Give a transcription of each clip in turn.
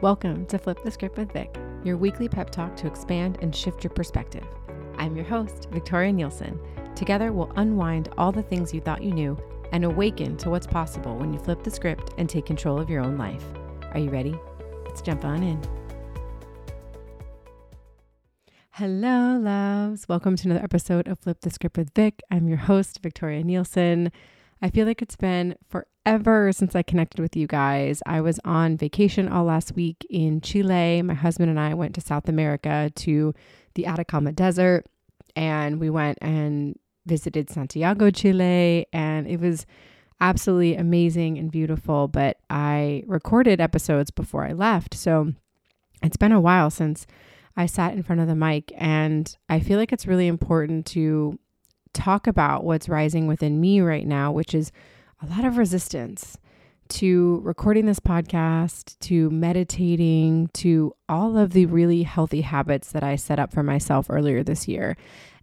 Welcome to Flip the Script with Vic, your weekly pep talk to expand and shift your perspective. I'm your host, Victoria Nielsen. Together, we'll unwind all the things you thought you knew and awaken to what's possible when you flip the script and take control of your own life. Are you ready? Let's jump on in. Hello, loves. Welcome to another episode of Flip the Script with Vic. I'm your host, Victoria Nielsen. I feel like it's been forever since I connected with you guys. I was on vacation all last week in Chile. My husband and I went to South America to the Atacama Desert and we went and visited Santiago, Chile, and it was absolutely amazing and beautiful. But I recorded episodes before I left. So it's been a while since I sat in front of the mic, and I feel like it's really important to talk about what's rising within me right now, which is a lot of resistance to recording this podcast, to meditating, to all of the really healthy habits that I set up for myself earlier this year.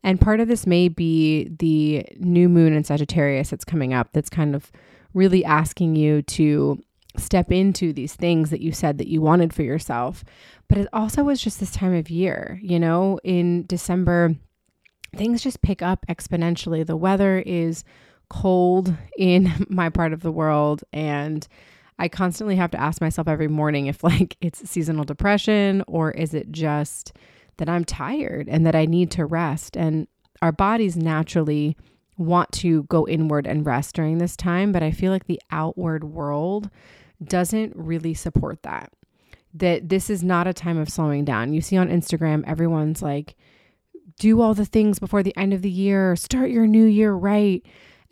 And part of this may be the new moon in Sagittarius that's coming up, that's kind of really asking you to step into these things that you said that you wanted for yourself. But it also was just this time of year, you know, in December things just pick up exponentially. The weather is cold in my part of the world and I constantly have to ask myself every morning if like it's seasonal depression or is it just that I'm tired and that I need to rest and our bodies naturally want to go inward and rest during this time, but I feel like the outward world doesn't really support that. That this is not a time of slowing down. You see on Instagram everyone's like do all the things before the end of the year, start your new year right.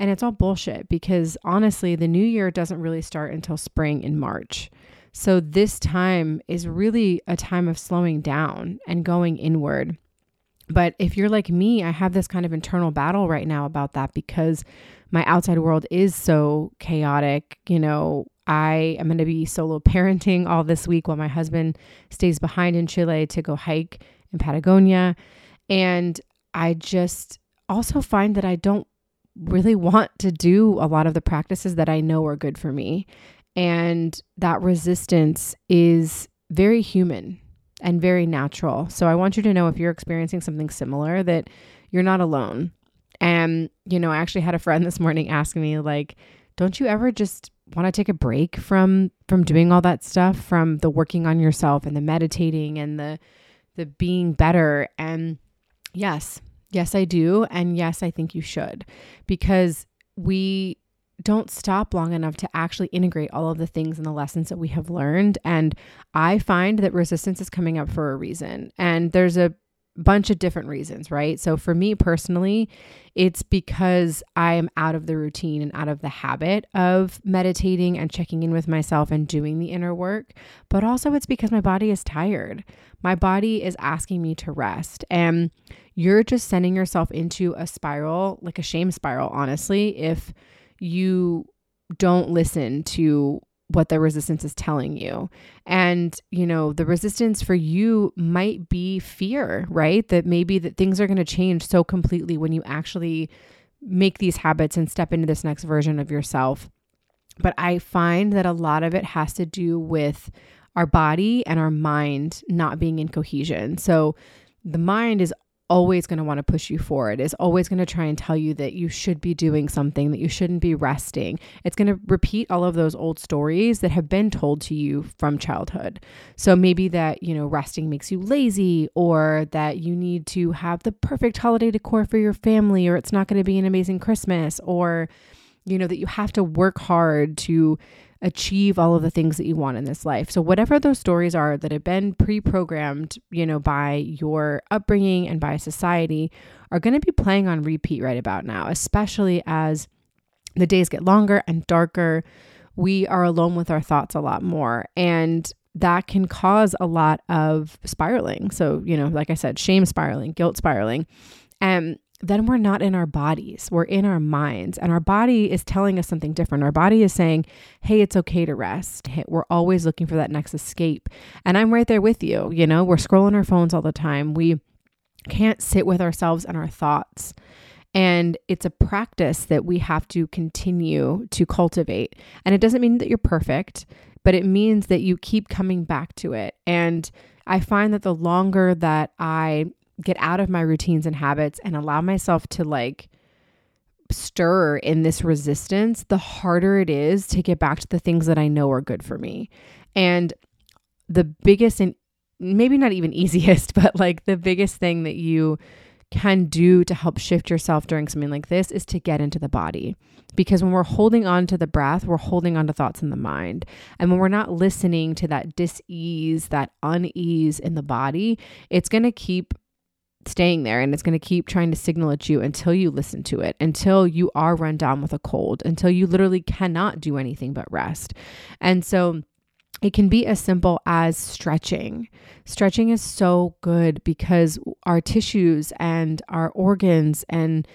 And it's all bullshit because honestly, the new year doesn't really start until spring in March. So this time is really a time of slowing down and going inward. But if you're like me, I have this kind of internal battle right now about that because my outside world is so chaotic. You know, I am going to be solo parenting all this week while my husband stays behind in Chile to go hike in Patagonia. And I just also find that I don't really want to do a lot of the practices that I know are good for me. And that resistance is very human and very natural. So I want you to know if you're experiencing something similar that you're not alone. And, you know, I actually had a friend this morning ask me, like, don't you ever just want to take a break from from doing all that stuff from the working on yourself and the meditating and the the being better and Yes. Yes, I do. And yes, I think you should because we don't stop long enough to actually integrate all of the things and the lessons that we have learned. And I find that resistance is coming up for a reason. And there's a bunch of different reasons, right? So for me personally, it's because I am out of the routine and out of the habit of meditating and checking in with myself and doing the inner work. But also, it's because my body is tired. My body is asking me to rest. And you're just sending yourself into a spiral, like a shame spiral, honestly, if you don't listen to what the resistance is telling you. And, you know, the resistance for you might be fear, right? That maybe that things are going to change so completely when you actually make these habits and step into this next version of yourself. But I find that a lot of it has to do with our body and our mind not being in cohesion. So the mind is always going to want to push you forward, is always going to try and tell you that you should be doing something, that you shouldn't be resting. It's going to repeat all of those old stories that have been told to you from childhood. So maybe that, you know, resting makes you lazy or that you need to have the perfect holiday decor for your family or it's not going to be an amazing Christmas or, you know, that you have to work hard to achieve all of the things that you want in this life. So whatever those stories are that have been pre-programmed, you know, by your upbringing and by society are going to be playing on repeat right about now, especially as the days get longer and darker. We are alone with our thoughts a lot more and that can cause a lot of spiraling. So, you know, like I said, shame spiraling, guilt spiraling. And then we're not in our bodies, we're in our minds. And our body is telling us something different. Our body is saying, hey, it's okay to rest. Hey, we're always looking for that next escape. And I'm right there with you. You know, we're scrolling our phones all the time. We can't sit with ourselves and our thoughts. And it's a practice that we have to continue to cultivate. And it doesn't mean that you're perfect but it means that you keep coming back to it. And I find that the longer that I get out of my routines and habits and allow myself to like stir in this resistance, the harder it is to get back to the things that I know are good for me. And the biggest and maybe not even easiest, but like the biggest thing that you can do to help shift yourself during something like this is to get into the body. Because when we're holding on to the breath, we're holding on to thoughts in the mind. And when we're not listening to that dis-ease, that unease in the body, it's going to keep staying there and it's going to keep trying to signal at you until you listen to it, until you are run down with a cold, until you literally cannot do anything but rest. And so it can be as simple as stretching. Stretching is so good because our tissues and our organs and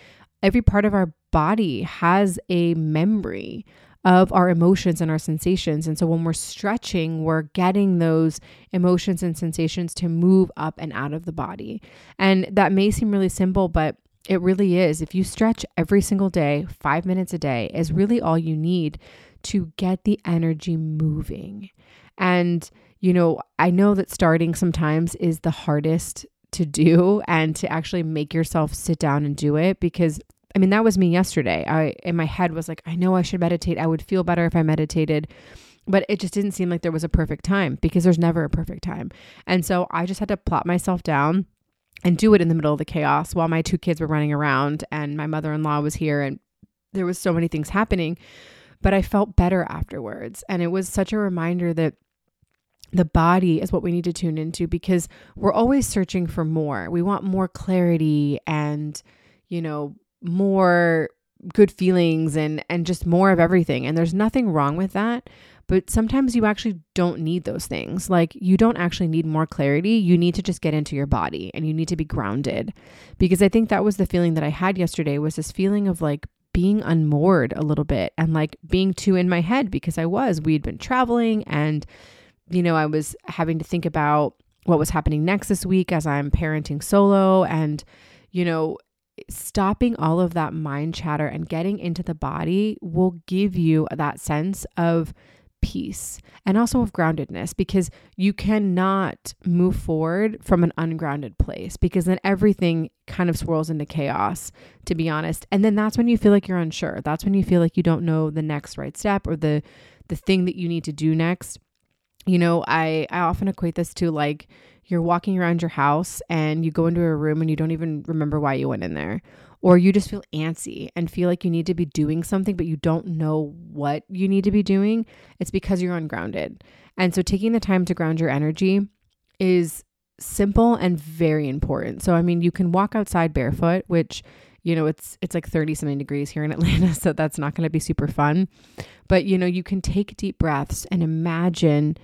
every part of our body has a memory of our emotions and our sensations. And so when we're stretching, we're getting those emotions and sensations to move up and out of the body. And that may seem really simple, but it really is. If you stretch every single day, five minutes a day, is really all you need to get the energy moving. And, you know, I know that starting sometimes is the hardest to do and to actually make yourself sit down and do it because I mean that was me yesterday. I in my head was like I know I should meditate. I would feel better if I meditated. But it just didn't seem like there was a perfect time because there's never a perfect time. And so I just had to plop myself down and do it in the middle of the chaos while my two kids were running around and my mother-in-law was here and there was so many things happening. But I felt better afterwards. And it was such a reminder that the body is what we need to tune into because we're always searching for more. We want more clarity and, you know, more good feelings and and just more of everything. And there's nothing wrong with that, but sometimes you actually don't need those things. Like you don't actually need more clarity. You need to just get into your body and you need to be grounded. Because I think that was the feeling that I had yesterday was this feeling of like being unmoored a little bit and like being too in my head because I was. We'd been traveling and you know, I was having to think about what was happening next this week as I'm parenting solo and, you know, stopping all of that mind chatter and getting into the body will give you that sense of peace and also of groundedness because you cannot move forward from an ungrounded place because then everything kind of swirls into chaos to be honest. And then that's when you feel like you're unsure. That's when you feel like you don't know the next right step or the the thing that you need to do next you know, I, I often equate this to like you're walking around your house and you go into a room and you don't even remember why you went in there. Or you just feel antsy and feel like you need to be doing something, but you don't know what you need to be doing. It's because you're ungrounded. And so taking the time to ground your energy is simple and very important. So, I mean, you can walk outside barefoot, which you know it's it's like 30 something degrees here in Atlanta so that's not going to be super fun but you know you can take deep breaths and imagine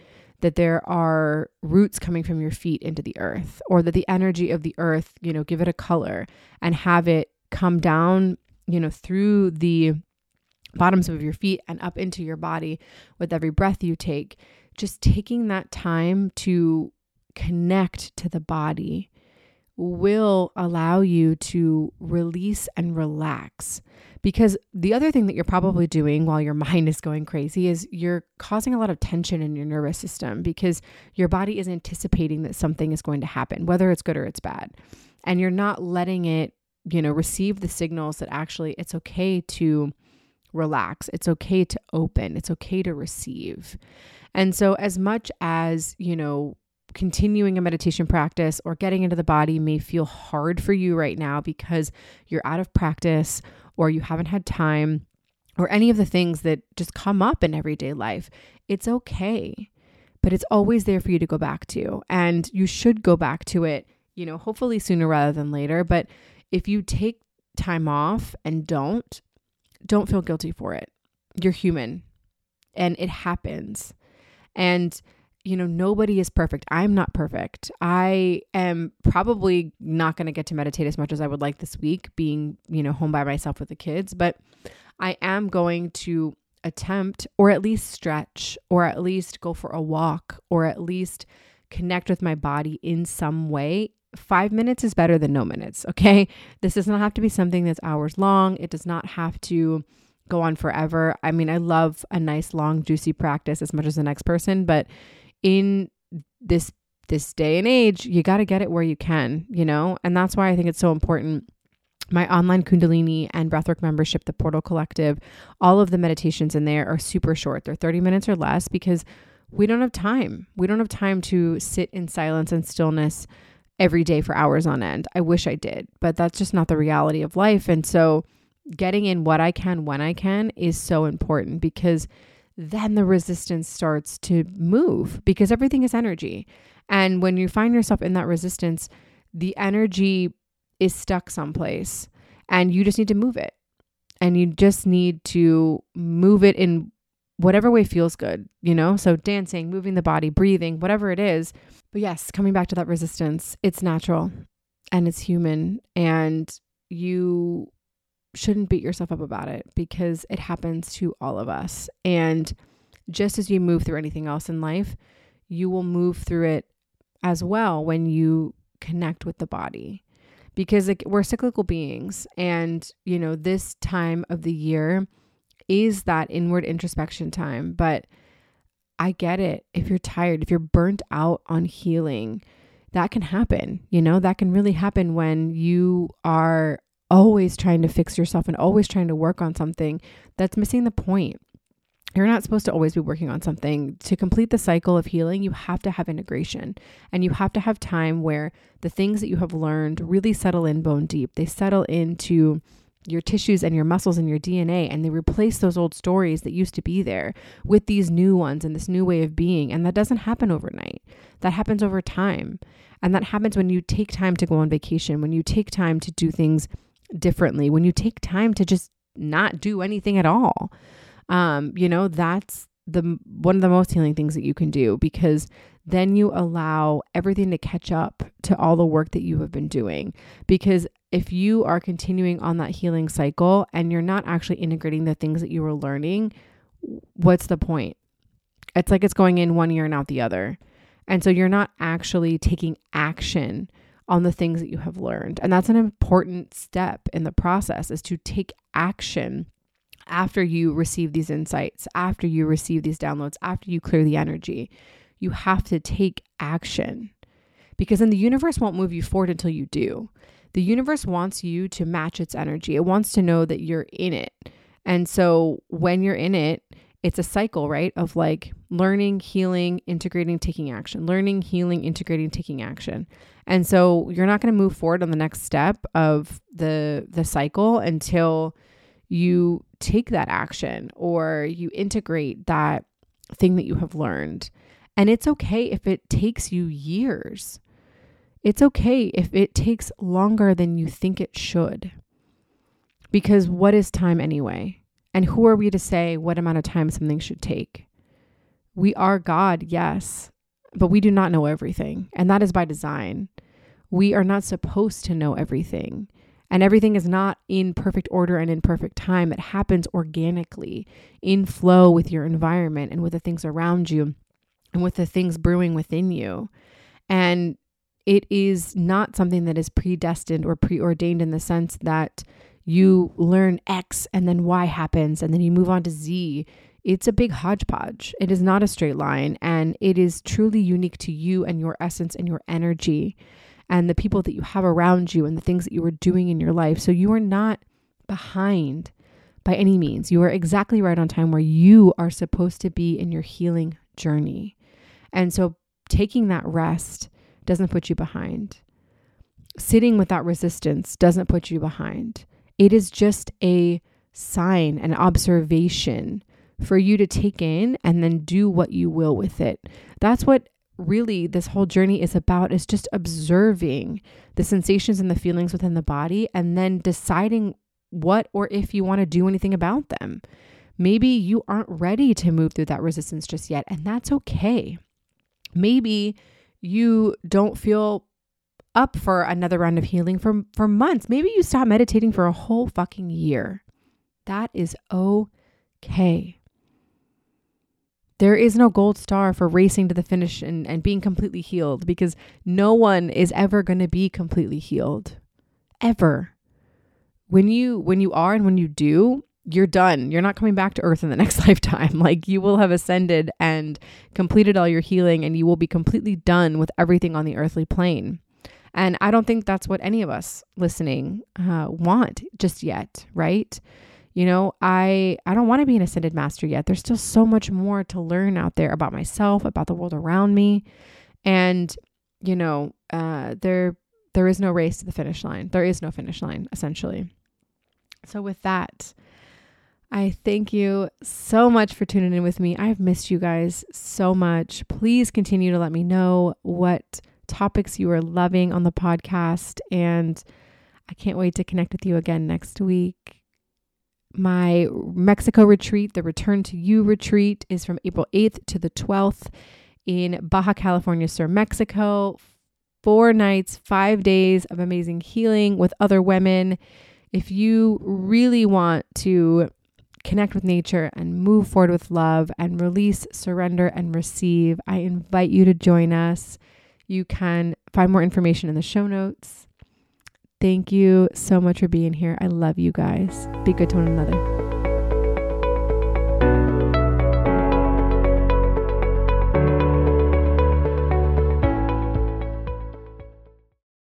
that there are roots coming from your feet into the earth or that the energy of the earth, you know, give it a color and have it come down, you know, through the bottoms of your feet and up into your body with every breath you take. Just taking that time to connect to the body will allow you to release and relax. Because the other thing that you're probably doing while your mind is going crazy is you're causing a lot of tension in your nervous system because your body is anticipating that something is going to happen, whether it's good or it's bad. And you're not letting it, you know, receive the signals that actually it's okay to relax, it's okay to open, it's okay to receive. And so, as much as, you know, continuing a meditation practice or getting into the body may feel hard for you right now because you're out of practice or you haven't had time or any of the things that just come up in everyday life, it's okay. But it's always there for you to go back to. And you should go back to it, you know, hopefully sooner rather than later. But if you take time off and don't, don't feel guilty for it. You're human and it happens. And you know, nobody is perfect. I'm not perfect. I am probably not going to get to meditate as much as I would like this week, being, you know, home by myself with the kids, but I am going to attempt or at least stretch or at least go for a walk or at least connect with my body in some way. Five minutes is better than no minutes. Okay. This does not have to be something that's hours long. It does not have to go on forever. I mean, I love a nice long juicy practice as much as the next person, but in this this day and age, you got to get it where you can, you know? And that's why I think it's so important my online Kundalini and Breathwork membership, the Portal Collective, all of the meditations in there are super short. They're 30 minutes or less because we don't have time. We don't have time to sit in silence and stillness every day for hours on end. I wish I did, but that's just not the reality of life. And so, getting in what I can when I can is so important because then the resistance starts to move because everything is energy. And when you find yourself in that resistance, the energy is stuck someplace and you just need to move it. And you just need to move it in whatever way feels good, you know? So dancing, moving the body, breathing, whatever it is. But yes, coming back to that resistance, it's natural and it's human and you shouldn't beat yourself up about it because it happens to all of us. And just as you move through anything else in life, you will move through it as well when you connect with the body. Because like, we're cyclical beings and you know this time of the year is that inward introspection time. But i get it. If you're tired if you're burnt out on healing that can happen you know? That can really happen when you are always trying to fix yourself and always trying to work on something that's missing the point you're not supposed to always be working on something. To complete the cycle of healing, you have to have integration and you have to have time where the things that you have learned really settle in bone deep. They settle into your tissues and your muscles and your DNA, and they replace those old stories that used to be there with these new ones and this new way of being. And that doesn't happen overnight, that happens over time. And that happens when you take time to go on vacation, when you take time to do things differently, when you take time to just not do anything at all um, you know, that's the one of the most healing things that you can do because then you allow everything to catch up to all the work that you have been doing. Because if you are continuing on that healing cycle and you're not actually integrating the things that you were learning, what's the point? It's like it's going in one ear and out the other. And so you're not actually taking action on the things that you have learned. And that's an important step in the process is to take action after you receive these insights, after you receive these downloads, after you clear the energy, you have to take action because then the universe won't move you forward until you do. The universe wants you to match its energy, it wants to know that you're in it. And so when you're in it, it's a cycle, right? Of like learning, healing, integrating, taking action, learning, healing, integrating, taking action. And so you're not going to move forward on the next step of the the cycle until you take that action or you integrate that thing that you have learned. And it's okay if it takes you years. It's okay if it takes longer than you think it should. Because what is time anyway? And who are we to say what amount of time something should take? We are God, yes, but we do not know everything. And that is by design. We are not supposed to know everything. And everything is not in perfect order and in perfect time. It happens organically in flow with your environment and with the things around you and with the things brewing within you. And it is not something that is predestined or preordained in the sense that you learn X and then Y happens and then you move on to Z. It's a big hodgepodge. It is not a straight line and it is truly unique to you and your essence and your energy and the people that you have around you and the things that you are doing in your life. So you are not behind by any means. You are exactly right on time where you are supposed to be in your healing journey. And so taking that rest doesn't put you behind. Sitting with that resistance doesn't put you behind. It is just a sign, an observation for you to take in and then do what you will with it. That's what really this whole journey is about is just observing the sensations and the feelings within the body and then deciding what or if you want to do anything about them. Maybe you aren't ready to move through that resistance just yet, and that's okay. Maybe you don't feel up for another round of healing for, for months. Maybe you stop meditating for a whole fucking year. That is okay. There is no gold star for racing to the finish and, and being completely healed because no one is ever going to be completely healed. Ever. When you when you are and when you do, you're done. You're not coming back to earth in the next lifetime. Like you will have ascended and completed all your healing and you will be completely done with everything on the earthly plane. And I don't think that's what any of us listening uh, want just yet, right? You know, I I don't want to be an ascended master yet. There's still so much more to learn out there about myself, about the world around me, and you know, uh, there there is no race to the finish line. There is no finish line, essentially. So with that, I thank you so much for tuning in with me. I've missed you guys so much. Please continue to let me know what topics you are loving on the podcast. And I can't wait to connect with you again next week. My Mexico retreat, the Return to You retreat, is from April 8th to the 12th in Baja California Sur, Mexico. Four nights, five days of amazing healing with other women. If you really want to connect with nature and move forward with love and release, surrender, and receive, I invite you to join us. You can find more information in the show notes. Thank you so much for being here. I love you guys. Be good to one another.